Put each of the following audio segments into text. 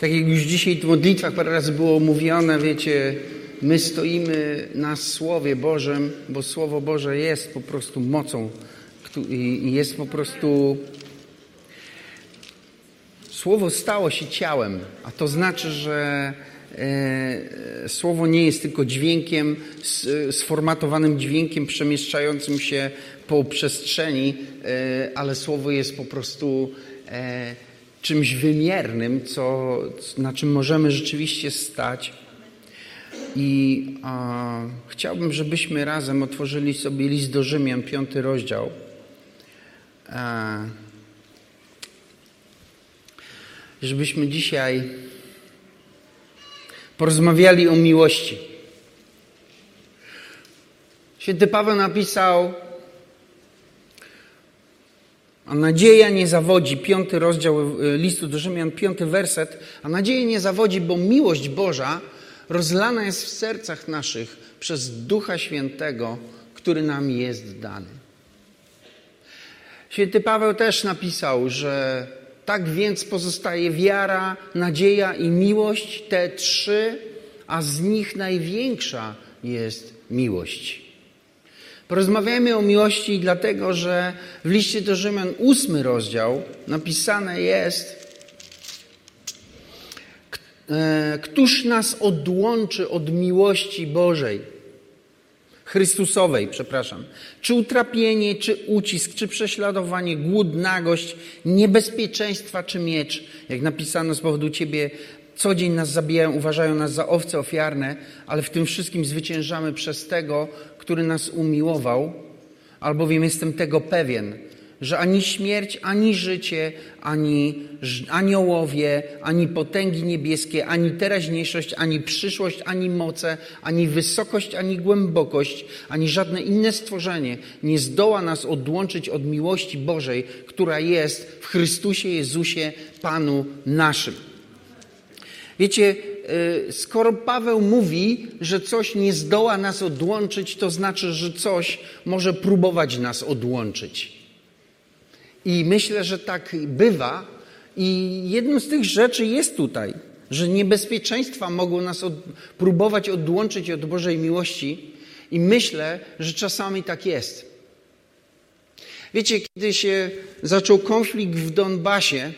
Tak jak już dzisiaj w modlitwach parę razy było mówione, wiecie, my stoimy na Słowie Bożym, bo Słowo Boże jest po prostu mocą i jest po prostu. Słowo stało się ciałem, a to znaczy, że e, Słowo nie jest tylko dźwiękiem, sformatowanym dźwiękiem przemieszczającym się po przestrzeni, e, ale Słowo jest po prostu e, czymś wymiernym, co, na czym możemy rzeczywiście stać. I a, chciałbym, żebyśmy razem otworzyli sobie list do Rzymian, piąty rozdział. A, żebyśmy dzisiaj porozmawiali o miłości. Święty Paweł napisał a nadzieja nie zawodzi, piąty rozdział y, listu do Rzymian, piąty werset. A nadzieja nie zawodzi, bo miłość Boża rozlana jest w sercach naszych przez Ducha Świętego, który nam jest dany. Święty Paweł też napisał, że tak więc pozostaje wiara, nadzieja i miłość, te trzy, a z nich największa jest miłość. Porozmawiajmy o miłości dlatego, że w liście do Rzymian, ósmy rozdział, napisane jest, e, Któż nas odłączy od miłości Bożej? Chrystusowej, przepraszam. Czy utrapienie, czy ucisk, czy prześladowanie, głód, nagość, niebezpieczeństwa, czy miecz? Jak napisano z powodu Ciebie, co dzień nas zabijają, uważają nas za owce ofiarne, ale w tym wszystkim zwyciężamy przez tego, który nas umiłował, albowiem jestem tego pewien, że ani śmierć, ani życie, ani aniołowie, ani potęgi niebieskie, ani teraźniejszość, ani przyszłość, ani moce, ani wysokość, ani głębokość, ani żadne inne stworzenie nie zdoła nas odłączyć od miłości Bożej, która jest w Chrystusie Jezusie, Panu naszym. Wiecie, y, skoro Paweł mówi, że coś nie zdoła nas odłączyć, to znaczy, że coś może próbować nas odłączyć. I myślę, że tak bywa. I jedną z tych rzeczy jest tutaj, że niebezpieczeństwa mogą nas od, próbować odłączyć od Bożej miłości. I myślę, że czasami tak jest. Wiecie, kiedy się zaczął konflikt w Donbasie,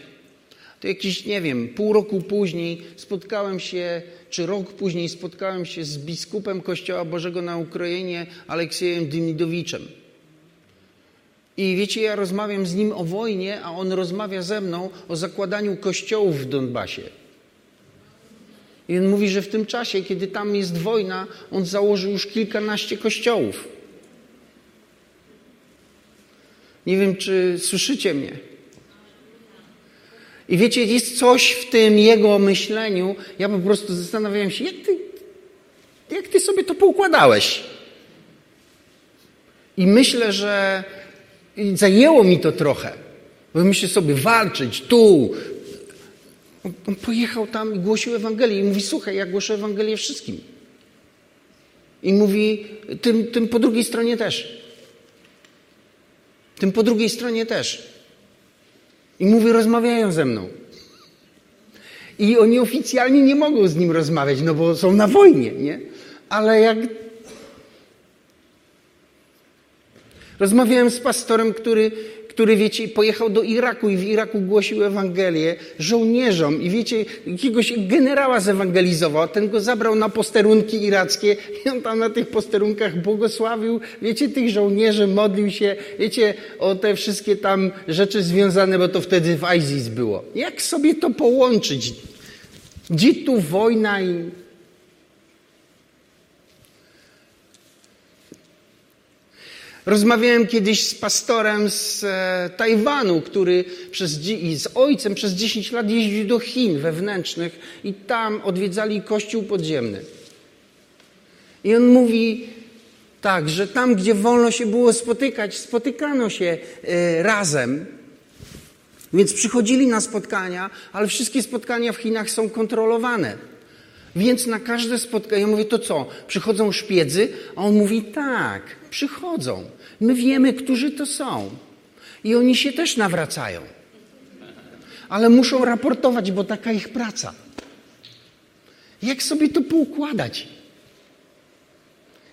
to jakiś, nie wiem, pół roku później spotkałem się, czy rok później spotkałem się z biskupem Kościoła Bożego na Ukrainie, Aleksiejem Dymidowiczem. I wiecie, ja rozmawiam z nim o wojnie, a on rozmawia ze mną o zakładaniu kościołów w Donbasie. I on mówi, że w tym czasie, kiedy tam jest wojna, on założył już kilkanaście kościołów. Nie wiem, czy słyszycie mnie. I wiecie, jest coś w tym jego myśleniu. Ja po prostu zastanawiałem się, jak ty, jak ty sobie to poukładałeś. I myślę, że zajęło mi to trochę. Bo myślę sobie, walczyć tu. On pojechał tam i głosił Ewangelię. I mówi, słuchaj, ja głoszę Ewangelię wszystkim. I mówi, tym, tym po drugiej stronie też. Tym po drugiej stronie też. I mówi, rozmawiają ze mną. I oni oficjalnie nie mogą z nim rozmawiać, no bo są na wojnie, nie? Ale jak. Rozmawiałem z pastorem, który który, wiecie, pojechał do Iraku i w Iraku głosił Ewangelię żołnierzom. I wiecie, jakiegoś generała zewangelizował, ten go zabrał na posterunki irackie i on tam na tych posterunkach błogosławił, wiecie, tych żołnierzy, modlił się, wiecie, o te wszystkie tam rzeczy związane, bo to wtedy w ISIS było. Jak sobie to połączyć? Gdzie tu wojna i Rozmawiałem kiedyś z pastorem z e, Tajwanu, który przez, z ojcem przez 10 lat jeździł do Chin wewnętrznych i tam odwiedzali kościół podziemny. I on mówi tak, że tam, gdzie wolno się było spotykać, spotykano się e, razem. Więc przychodzili na spotkania, ale wszystkie spotkania w Chinach są kontrolowane. Więc na każde spotkanie, ja mówię, to co? Przychodzą szpiedzy? A on mówi, tak, przychodzą. My wiemy, którzy to są. I oni się też nawracają. Ale muszą raportować, bo taka ich praca. Jak sobie to poukładać?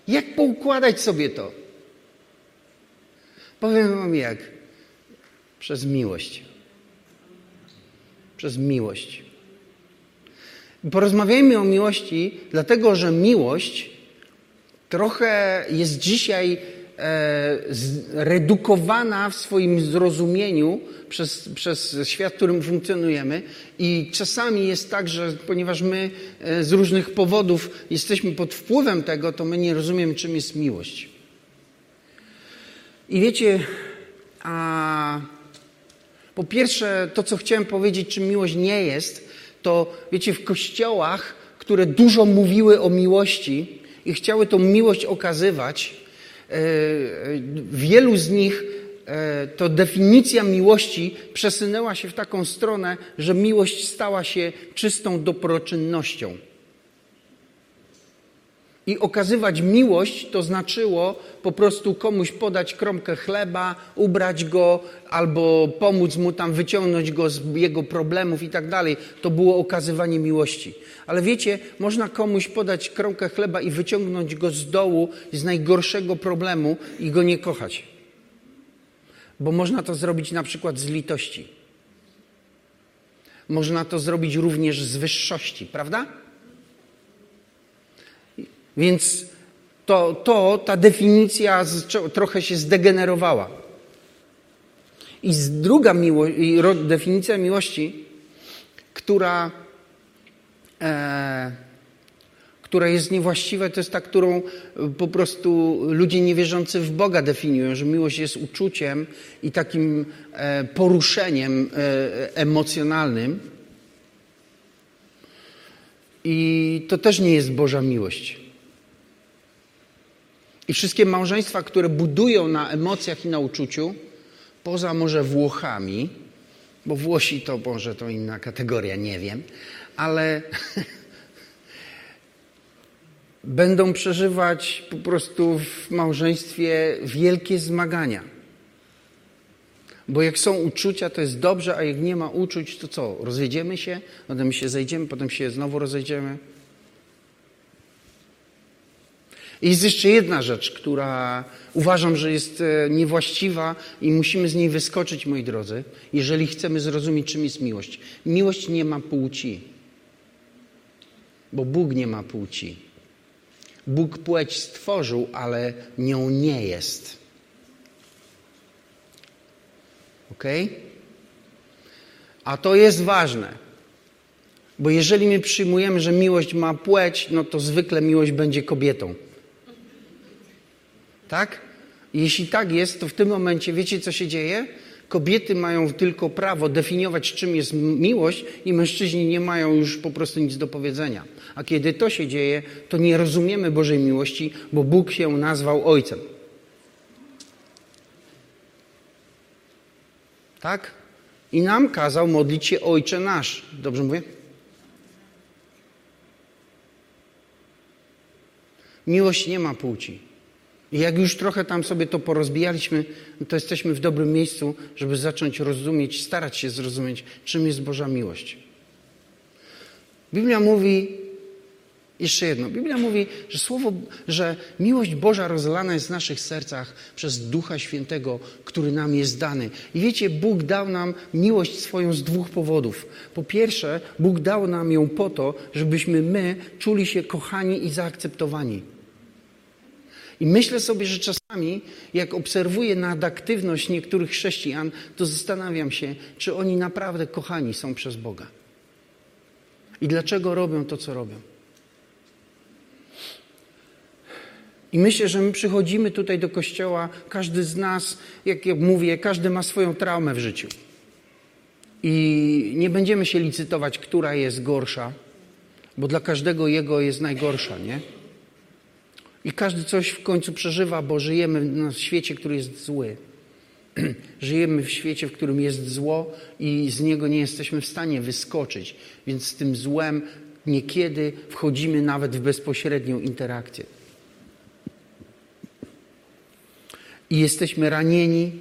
Jak poukładać sobie to? Powiem Wam jak. Przez miłość. Przez miłość. Porozmawiajmy o miłości, dlatego że miłość trochę jest dzisiaj e, redukowana w swoim zrozumieniu przez, przez świat, w którym funkcjonujemy. I czasami jest tak, że ponieważ my e, z różnych powodów jesteśmy pod wpływem tego, to my nie rozumiemy, czym jest miłość. I wiecie, a po pierwsze, to co chciałem powiedzieć, czym miłość nie jest, to wiecie, w kościołach, które dużo mówiły o miłości i chciały tą miłość okazywać, e, wielu z nich e, to definicja miłości przesunęła się w taką stronę, że miłość stała się czystą dobroczynnością. I okazywać miłość to znaczyło po prostu komuś podać kromkę chleba, ubrać go albo pomóc mu tam wyciągnąć go z jego problemów i tak dalej. To było okazywanie miłości. Ale wiecie, można komuś podać kromkę chleba i wyciągnąć go z dołu z najgorszego problemu i go nie kochać. Bo można to zrobić na przykład z litości. Można to zrobić również z wyższości, prawda? Więc to, to ta definicja z, trochę się zdegenerowała. I druga definicja miłości, która, e, która jest niewłaściwa, to jest ta, którą po prostu ludzie niewierzący w Boga definiują, że miłość jest uczuciem i takim e, poruszeniem e, emocjonalnym. I to też nie jest Boża miłość. I wszystkie małżeństwa, które budują na emocjach i na uczuciu, poza może Włochami, bo Włosi to może to inna kategoria, nie wiem, ale będą przeżywać po prostu w małżeństwie wielkie zmagania. Bo jak są uczucia, to jest dobrze, a jak nie ma uczuć, to co? Rozejdziemy się, potem się zejdziemy, potem się znowu rozejdziemy. I jest jeszcze jedna rzecz, która uważam, że jest e, niewłaściwa i musimy z niej wyskoczyć, moi drodzy, jeżeli chcemy zrozumieć, czym jest miłość. Miłość nie ma płci, bo Bóg nie ma płci. Bóg płeć stworzył, ale nią nie jest. Ok? A to jest ważne. Bo jeżeli my przyjmujemy, że miłość ma płeć, no to zwykle miłość będzie kobietą. Tak? Jeśli tak jest, to w tym momencie wiecie, co się dzieje? Kobiety mają tylko prawo definiować, czym jest miłość, i mężczyźni nie mają już po prostu nic do powiedzenia. A kiedy to się dzieje, to nie rozumiemy Bożej miłości, bo Bóg się nazwał Ojcem. Tak? I nam kazał modlić się Ojcze nasz. Dobrze mówię? Miłość nie ma płci. Jak już trochę tam sobie to porozbijaliśmy, to jesteśmy w dobrym miejscu, żeby zacząć rozumieć, starać się zrozumieć, czym jest Boża miłość. Biblia mówi, jeszcze jedno, Biblia mówi, że słowo, że miłość Boża rozlana jest w naszych sercach przez Ducha Świętego, który nam jest dany. I wiecie, Bóg dał nam miłość swoją z dwóch powodów. Po pierwsze, Bóg dał nam ją po to, żebyśmy my czuli się kochani i zaakceptowani. I myślę sobie, że czasami, jak obserwuję nadaktywność niektórych chrześcijan, to zastanawiam się, czy oni naprawdę kochani są przez Boga. I dlaczego robią to, co robią. I myślę, że my przychodzimy tutaj do kościoła, każdy z nas, jak ja mówię, każdy ma swoją traumę w życiu. I nie będziemy się licytować, która jest gorsza, bo dla każdego jego jest najgorsza, nie? I każdy coś w końcu przeżywa, bo żyjemy na świecie, który jest zły. żyjemy w świecie, w którym jest zło i z niego nie jesteśmy w stanie wyskoczyć. Więc z tym złem niekiedy wchodzimy nawet w bezpośrednią interakcję. I jesteśmy ranieni,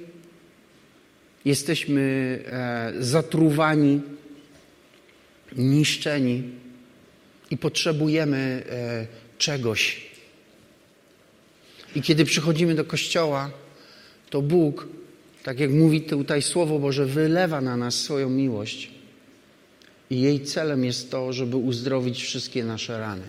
jesteśmy e, zatruwani, niszczeni. i potrzebujemy e, czegoś. I kiedy przychodzimy do kościoła, to Bóg, tak jak mówi tutaj Słowo Boże, wylewa na nas swoją miłość. I jej celem jest to, żeby uzdrowić wszystkie nasze rany.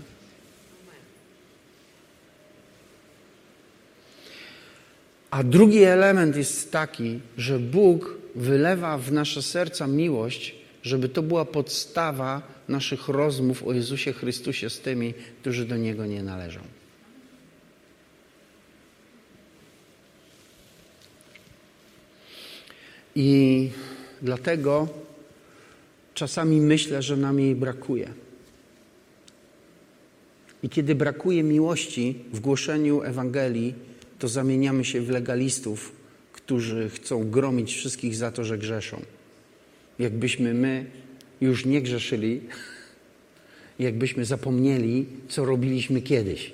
A drugi element jest taki, że Bóg wylewa w nasze serca miłość, żeby to była podstawa naszych rozmów o Jezusie Chrystusie z tymi, którzy do Niego nie należą. I dlatego czasami myślę, że nam jej brakuje. I kiedy brakuje miłości w głoszeniu Ewangelii, to zamieniamy się w legalistów, którzy chcą gromić wszystkich za to, że grzeszą. Jakbyśmy my już nie grzeszyli, jakbyśmy zapomnieli, co robiliśmy kiedyś.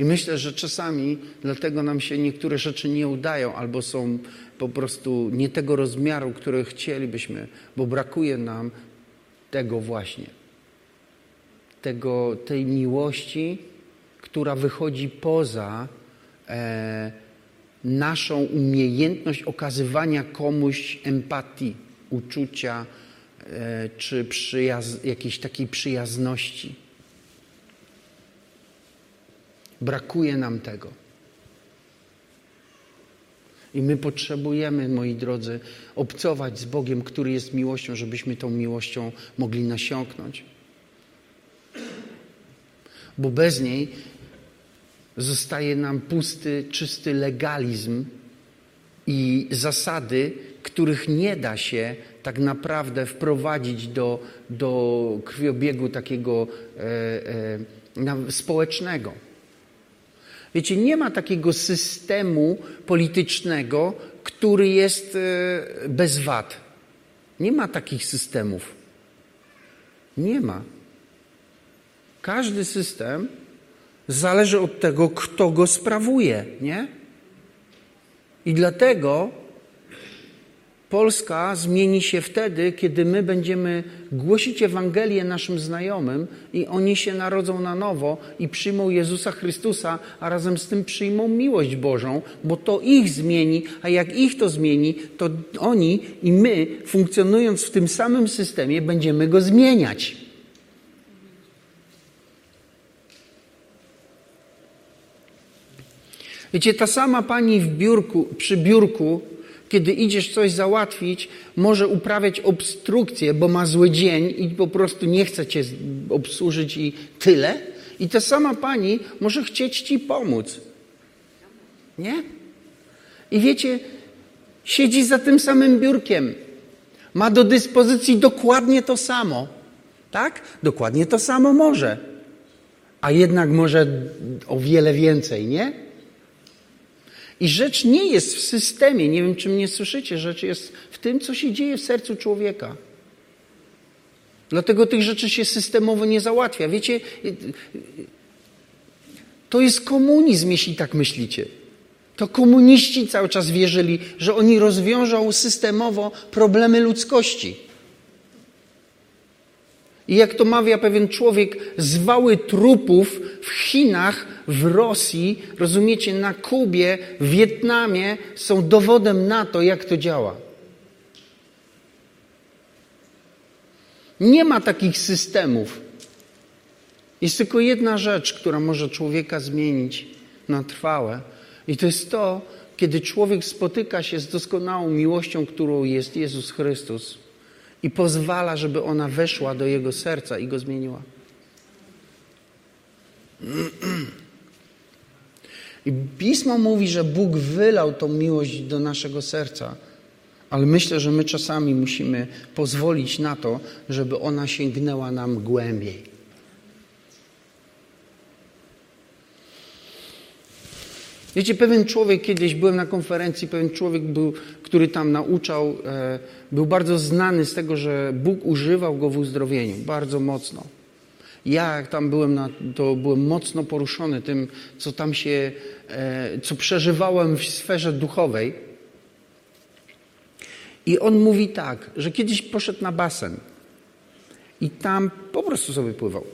I myślę, że czasami dlatego nam się niektóre rzeczy nie udają albo są po prostu nie tego rozmiaru, które chcielibyśmy, bo brakuje nam tego właśnie. Tego, tej miłości, która wychodzi poza e, naszą umiejętność okazywania komuś empatii, uczucia e, czy przyjaz jakiejś takiej przyjazności. Brakuje nam tego. I my potrzebujemy, moi drodzy, obcować z Bogiem, który jest miłością, żebyśmy tą miłością mogli nasiąknąć. Bo bez niej zostaje nam pusty, czysty legalizm i zasady, których nie da się tak naprawdę wprowadzić do, do krwiobiegu takiego e, e, społecznego. Wiecie, nie ma takiego systemu politycznego, który jest e, bez wad. Nie ma takich systemów. Nie ma. Każdy system zależy od tego, kto go sprawuje, nie? I dlatego Polska zmieni się wtedy, kiedy my będziemy głosić Ewangelię naszym znajomym i oni się narodzą na nowo i przyjmą Jezusa Chrystusa, a razem z tym przyjmą miłość Bożą, bo to ich zmieni, a jak ich to zmieni, to oni i my, funkcjonując w tym samym systemie, będziemy go zmieniać. Wiecie, ta sama pani w biurku, przy biurku, kiedy idziesz coś załatwić, może uprawiać obstrukcję, bo ma zły dzień i po prostu nie chce cię obsłużyć i tyle. I ta sama pani może chcieć ci pomóc. Nie? I wiecie, siedzi za tym samym biurkiem. Ma do dyspozycji dokładnie to samo. Tak? Dokładnie to samo może. A jednak może o wiele więcej, nie? I rzecz nie jest w systemie, nie wiem czy mnie słyszycie, rzecz jest w tym, co się dzieje w sercu człowieka. Dlatego tych rzeczy się systemowo nie załatwia. Wiecie, to jest komunizm, jeśli tak myślicie. To komuniści cały czas wierzyli, że oni rozwiążą systemowo problemy ludzkości. I jak to mawia pewien człowiek, zwały trupów w Chinach, w Rosji, rozumiecie, na Kubie, w Wietnamie są dowodem na to, jak to działa. Nie ma takich systemów. Jest tylko jedna rzecz, która może człowieka zmienić na trwałe, i to jest to, kiedy człowiek spotyka się z doskonałą miłością, którą jest Jezus Chrystus i pozwala, żeby ona weszła do jego serca i go zmieniła. I pismo mówi, że Bóg wylał tą miłość do naszego serca, ale myślę, że my czasami musimy pozwolić na to, żeby ona sięgnęła nam głębiej. Wiecie, pewien człowiek, kiedyś byłem na konferencji, pewien człowiek, był, który tam nauczał, e, był bardzo znany z tego, że Bóg używał go w uzdrowieniu, bardzo mocno. Ja, jak tam byłem, na, to byłem mocno poruszony tym, co tam się, e, co przeżywałem w sferze duchowej. I on mówi tak, że kiedyś poszedł na basen i tam po prostu sobie pływał.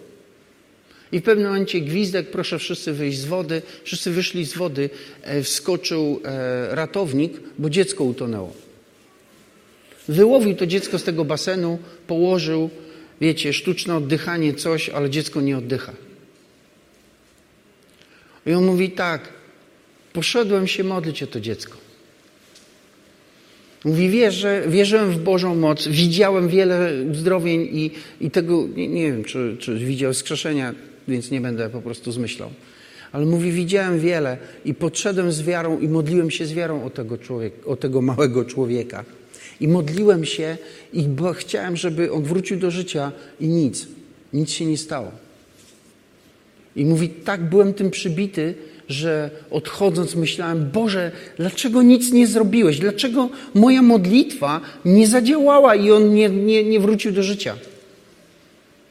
I w pewnym momencie gwizdek, proszę wszyscy wyjść z wody. Wszyscy wyszli z wody, e, wskoczył e, ratownik, bo dziecko utonęło. Wyłowił to dziecko z tego basenu, położył, wiecie, sztuczne oddychanie, coś, ale dziecko nie oddycha. I on mówi tak, poszedłem się modlić o to dziecko. Mówi, wierzę, wierzyłem w Bożą moc, widziałem wiele uzdrowień i, i tego, nie, nie wiem, czy, czy widział skrzeszenia, więc nie będę po prostu zmyślał. Ale mówi, widziałem wiele i podszedłem z wiarą i modliłem się z wiarą o tego, człowieka, o tego małego człowieka. I modliłem się i chciałem, żeby on wrócił do życia i nic, nic się nie stało. I mówi, tak byłem tym przybity, że odchodząc myślałem, Boże, dlaczego nic nie zrobiłeś? Dlaczego moja modlitwa nie zadziałała i on nie, nie, nie wrócił do życia?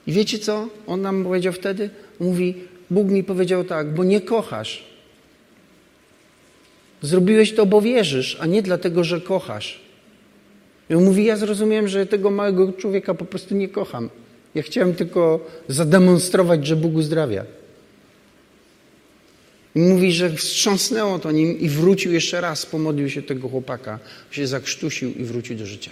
I wiecie co? On nam powiedział wtedy? Mówi, Bóg mi powiedział tak, bo nie kochasz. Zrobiłeś to, bo wierzysz, a nie dlatego, że kochasz. I on mówi, ja zrozumiałem, że tego małego człowieka po prostu nie kocham. Ja chciałem tylko zademonstrować, że Bóg uzdrawia. I mówi, że wstrząsnęło to nim i wrócił jeszcze raz, pomodlił się tego chłopaka, się zakrztusił i wrócił do życia.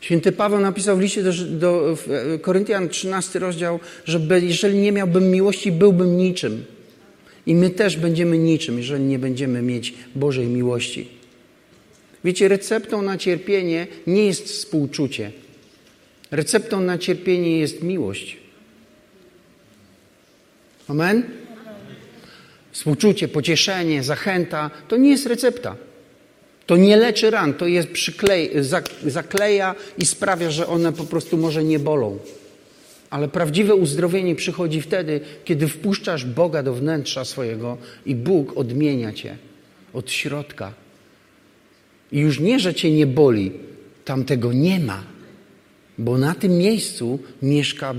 Święty Paweł napisał w liście do, do Koryntian 13 rozdział, że jeżeli nie miałbym miłości, byłbym niczym. I my też będziemy niczym, jeżeli nie będziemy mieć Bożej miłości. Wiecie, receptą na cierpienie nie jest współczucie. Receptą na cierpienie jest miłość. Amen? Współczucie, pocieszenie, zachęta to nie jest recepta. To nie leczy ran, to jest przyklej, zakleja i sprawia, że one po prostu może nie bolą. Ale prawdziwe uzdrowienie przychodzi wtedy, kiedy wpuszczasz Boga do wnętrza swojego i Bóg odmienia cię od środka. I już nie, że cię nie boli, tam tego nie ma, bo na tym miejscu mieszka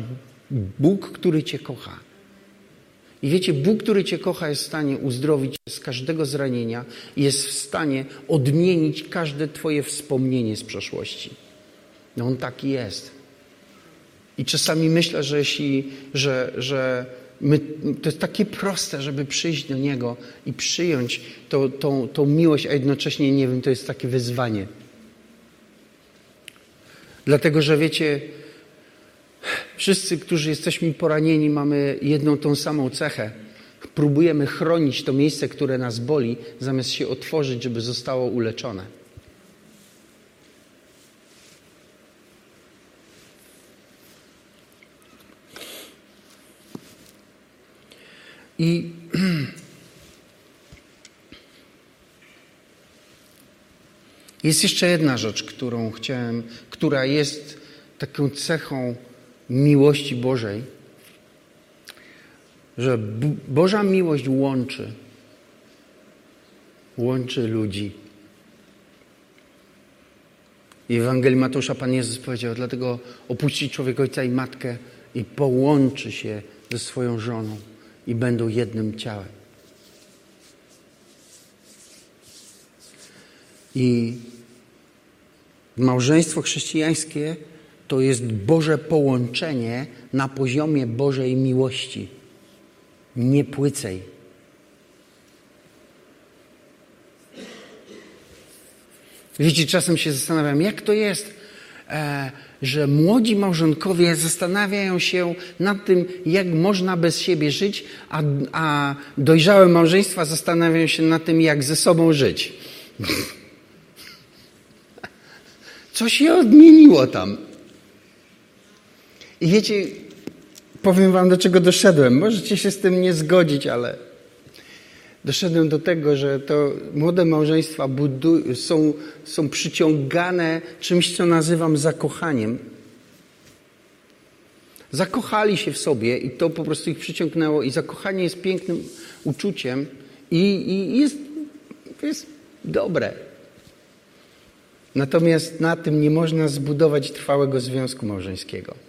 Bóg, który cię kocha. I wiecie, Bóg, który Cię kocha, jest w stanie uzdrowić z każdego zranienia jest w stanie odmienić każde Twoje wspomnienie z przeszłości. No On taki jest. I czasami myślę, że jeśli, że, że my, to jest takie proste, żeby przyjść do Niego i przyjąć to, tą, tą miłość, a jednocześnie, nie wiem, to jest takie wyzwanie. Dlatego, że wiecie, Wszyscy, którzy jesteśmy poranieni, mamy jedną tą samą cechę. Próbujemy chronić to miejsce, które nas boli, zamiast się otworzyć, żeby zostało uleczone. I jest jeszcze jedna rzecz, którą chciałem, która jest taką cechą miłości Bożej, że Boża miłość łączy. Łączy ludzi. I w Ewangelii Mateusza Pan Jezus powiedział, dlatego opuści człowiek ojca i matkę i połączy się ze swoją żoną i będą jednym ciałem. I małżeństwo chrześcijańskie to jest Boże połączenie na poziomie Bożej miłości, nie płycej. Wiecie, czasem się zastanawiam, jak to jest, że młodzi małżonkowie zastanawiają się nad tym, jak można bez siebie żyć, a, a dojrzałe małżeństwa zastanawiają się nad tym, jak ze sobą żyć. Co się odmieniło tam? I wiecie, powiem wam, do czego doszedłem. Możecie się z tym nie zgodzić, ale doszedłem do tego, że to młode małżeństwa są, są przyciągane czymś, co nazywam zakochaniem. Zakochali się w sobie i to po prostu ich przyciągnęło. I zakochanie jest pięknym uczuciem i, i jest, jest dobre. Natomiast na tym nie można zbudować trwałego związku małżeńskiego.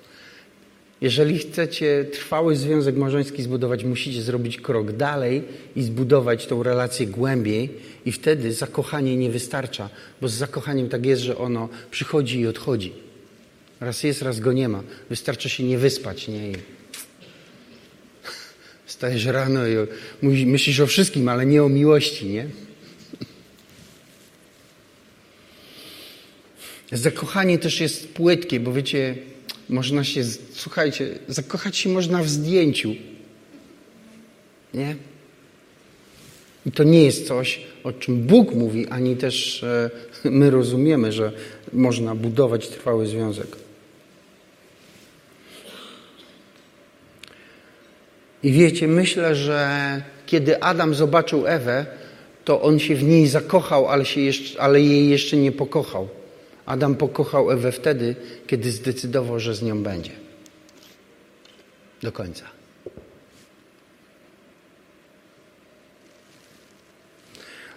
Jeżeli chcecie trwały związek małżeński zbudować, musicie zrobić krok dalej i zbudować tą relację głębiej, i wtedy zakochanie nie wystarcza, bo z zakochaniem tak jest, że ono przychodzi i odchodzi. Raz jest, raz go nie ma. Wystarczy się nie wyspać, nie? I stajesz rano i myślisz o wszystkim, ale nie o miłości, nie? Zakochanie też jest płytkie, bo wiecie, można się, słuchajcie, zakochać się można w zdjęciu. Nie? I to nie jest coś, o czym Bóg mówi, ani też e, my rozumiemy, że można budować trwały związek. I wiecie, myślę, że kiedy Adam zobaczył Ewę, to on się w niej zakochał, ale, się jeszcze, ale jej jeszcze nie pokochał. Adam pokochał Ewę wtedy, kiedy zdecydował, że z nią będzie. Do końca.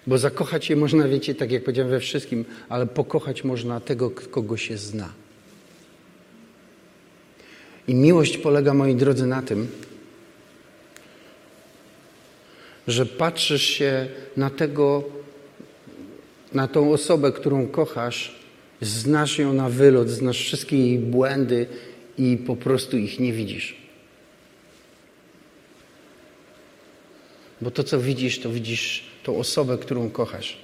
Bo zakochać się można, wiecie, tak jak powiedziałem we wszystkim, ale pokochać można tego, kogo się zna. I miłość polega, moi drodzy, na tym, że patrzysz się na tego, na tą osobę, którą kochasz, znasz ją na wylot, znasz wszystkie jej błędy i po prostu ich nie widzisz. Bo to, co widzisz, to widzisz tą osobę, którą kochasz.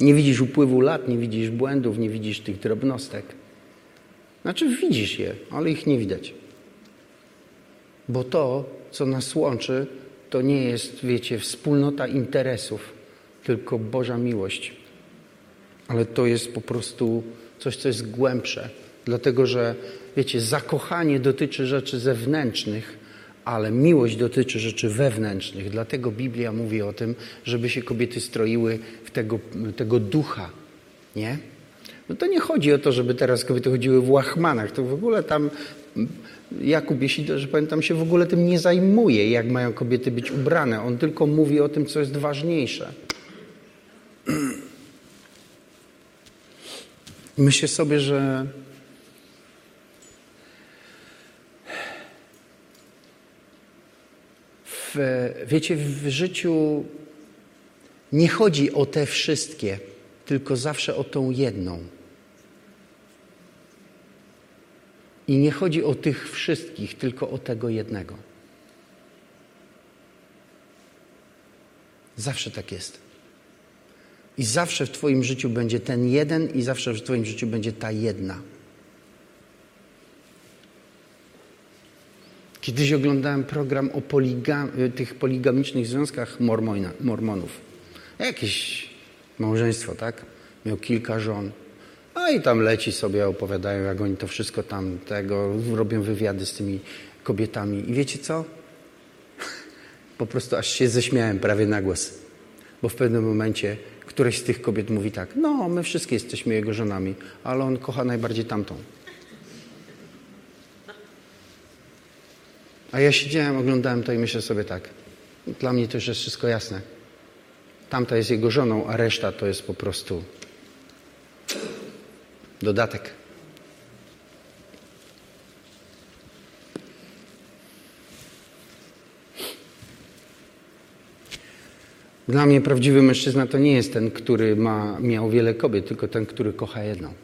Nie widzisz upływu lat, nie widzisz błędów, nie widzisz tych drobnostek. Znaczy widzisz je, ale ich nie widać. Bo to, co nas łączy, to nie jest, wiecie, wspólnota interesów, tylko Boża miłość. Ale to jest po prostu coś, co jest głębsze. Dlatego, że, wiecie, zakochanie dotyczy rzeczy zewnętrznych, ale miłość dotyczy rzeczy wewnętrznych. Dlatego Biblia mówi o tym, żeby się kobiety stroiły w tego, tego ducha, nie? No to nie chodzi o to, żeby teraz kobiety chodziły w łachmanach. To w ogóle tam Jakub, jeśli że pamiętam, się w ogóle tym nie zajmuje, jak mają kobiety być ubrane. On tylko mówi o tym, co jest ważniejsze. Myślę sobie, że w, wiecie, w życiu nie chodzi o te wszystkie, tylko zawsze o tą jedną. I nie chodzi o tych wszystkich, tylko o tego jednego. Zawsze tak jest. I zawsze w Twoim życiu będzie ten jeden, i zawsze w Twoim życiu będzie ta jedna. Kiedyś oglądałem program o poligam, tych poligamicznych związkach mormona, mormonów. Jakieś małżeństwo, tak? Miał kilka żon. A i tam leci sobie, opowiadają, jak oni to wszystko tam tego, robią wywiady z tymi kobietami. I wiecie co? Po prostu aż się ześmiałem prawie na głos. Bo w pewnym momencie któreś z tych kobiet mówi tak, no my wszystkie jesteśmy jego żonami, ale on kocha najbardziej tamtą. A ja siedziałem, oglądałem to i myślę sobie tak, dla mnie to już jest wszystko jasne. Tamta jest jego żoną, a reszta to jest po prostu dodatek. Dla mnie prawdziwy mężczyzna to nie jest ten, który ma, miał wiele kobiet, tylko ten, który kocha jedną.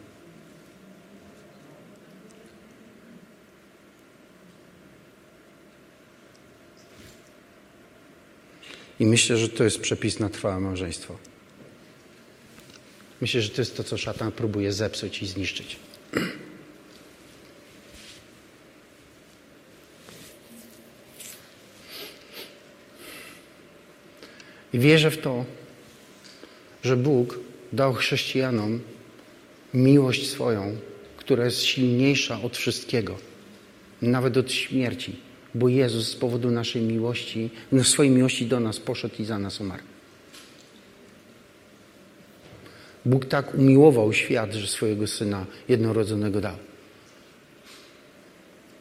I myślę, że to jest przepis na trwałe małżeństwo. Myślę, że to jest to, co szatan próbuje zepsuć i zniszczyć. Wierzę w to, że Bóg dał chrześcijanom miłość swoją, która jest silniejsza od wszystkiego, nawet od śmierci, bo Jezus z powodu naszej miłości, no, swojej miłości do nas poszedł i za nas umarł. Bóg tak umiłował świat, że swojego Syna jednorodzonego dał.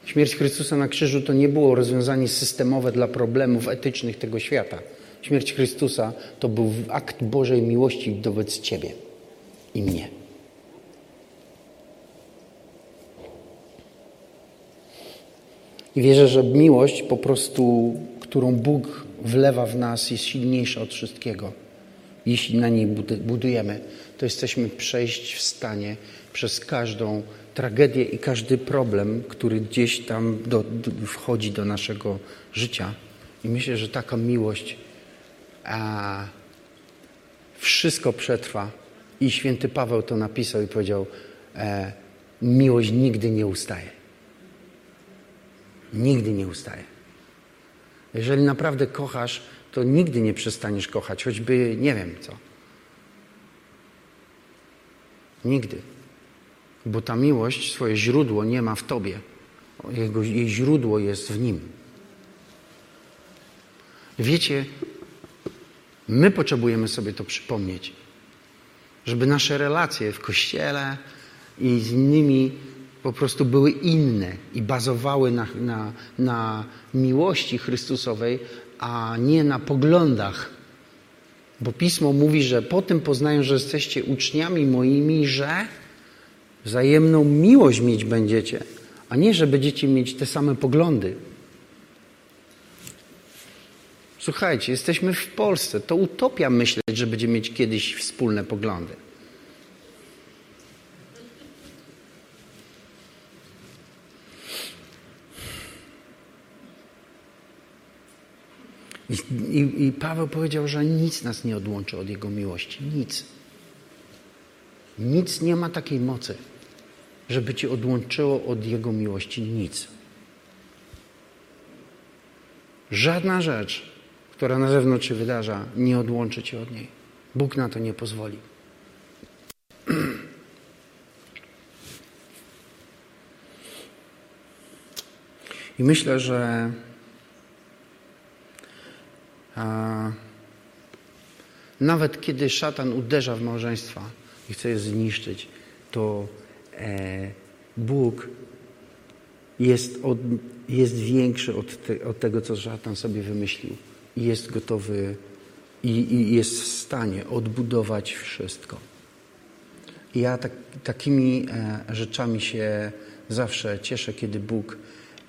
Śmierć Chrystusa na krzyżu to nie było rozwiązanie systemowe dla problemów etycznych tego świata. Śmierć Chrystusa to był akt Bożej miłości wobec Ciebie i mnie. I wierzę, że miłość po prostu, którą Bóg wlewa w nas, jest silniejsza od wszystkiego. Jeśli na niej budujemy, to jesteśmy przejść w stanie przez każdą tragedię i każdy problem, który gdzieś tam do, do, wchodzi do naszego życia. I myślę, że taka miłość a, wszystko przetrwa. I święty Paweł to napisał i powiedział: e, Miłość nigdy nie ustaje. Nigdy nie ustaje. Jeżeli naprawdę kochasz, to nigdy nie przestaniesz kochać, choćby nie wiem co. Nigdy. Bo ta miłość swoje źródło nie ma w tobie. Jego, jej źródło jest w nim. Wiecie, my potrzebujemy sobie to przypomnieć, żeby nasze relacje w kościele i z innymi po prostu były inne i bazowały na, na, na miłości Chrystusowej, a nie na poglądach. Bo pismo mówi, że po tym poznają, że jesteście uczniami moimi, że wzajemną miłość mieć będziecie, a nie, że będziecie mieć te same poglądy. Słuchajcie, jesteśmy w Polsce. To utopia myśleć, że będziemy mieć kiedyś wspólne poglądy. I, i, Paweł powiedział, że nic nas nie odłączy od Jego miłości. Nic. Nic nie ma takiej mocy, żeby Cię odłączyło od Jego miłości. Nic. Żadna rzecz, która na zewnątrz się wydarza, nie odłączy Cię od niej. Bóg na to nie pozwoli. I myślę, że a, nawet kiedy szatan uderza w małżeństwa i chce je zniszczyć, to e, Bóg jest, od, jest większy od, te, od, tego, co szatan sobie wymyślił. I jest gotowy i, i jest w stanie odbudować wszystko. I ja tak, takimi e, rzeczami się zawsze cieszę, kiedy Bóg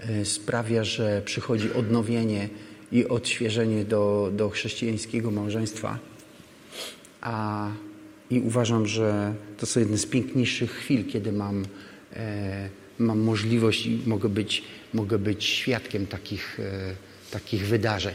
e, sprawia, że przychodzi odnowienie i odświeżenie do, do chrześcijańskiego małżeństwa. A, I uważam, że to są jedne z piękniejszych chwil, kiedy mam, e, mam możliwość i mogę być, mogę być świadkiem takich, e, takich wydarzeń.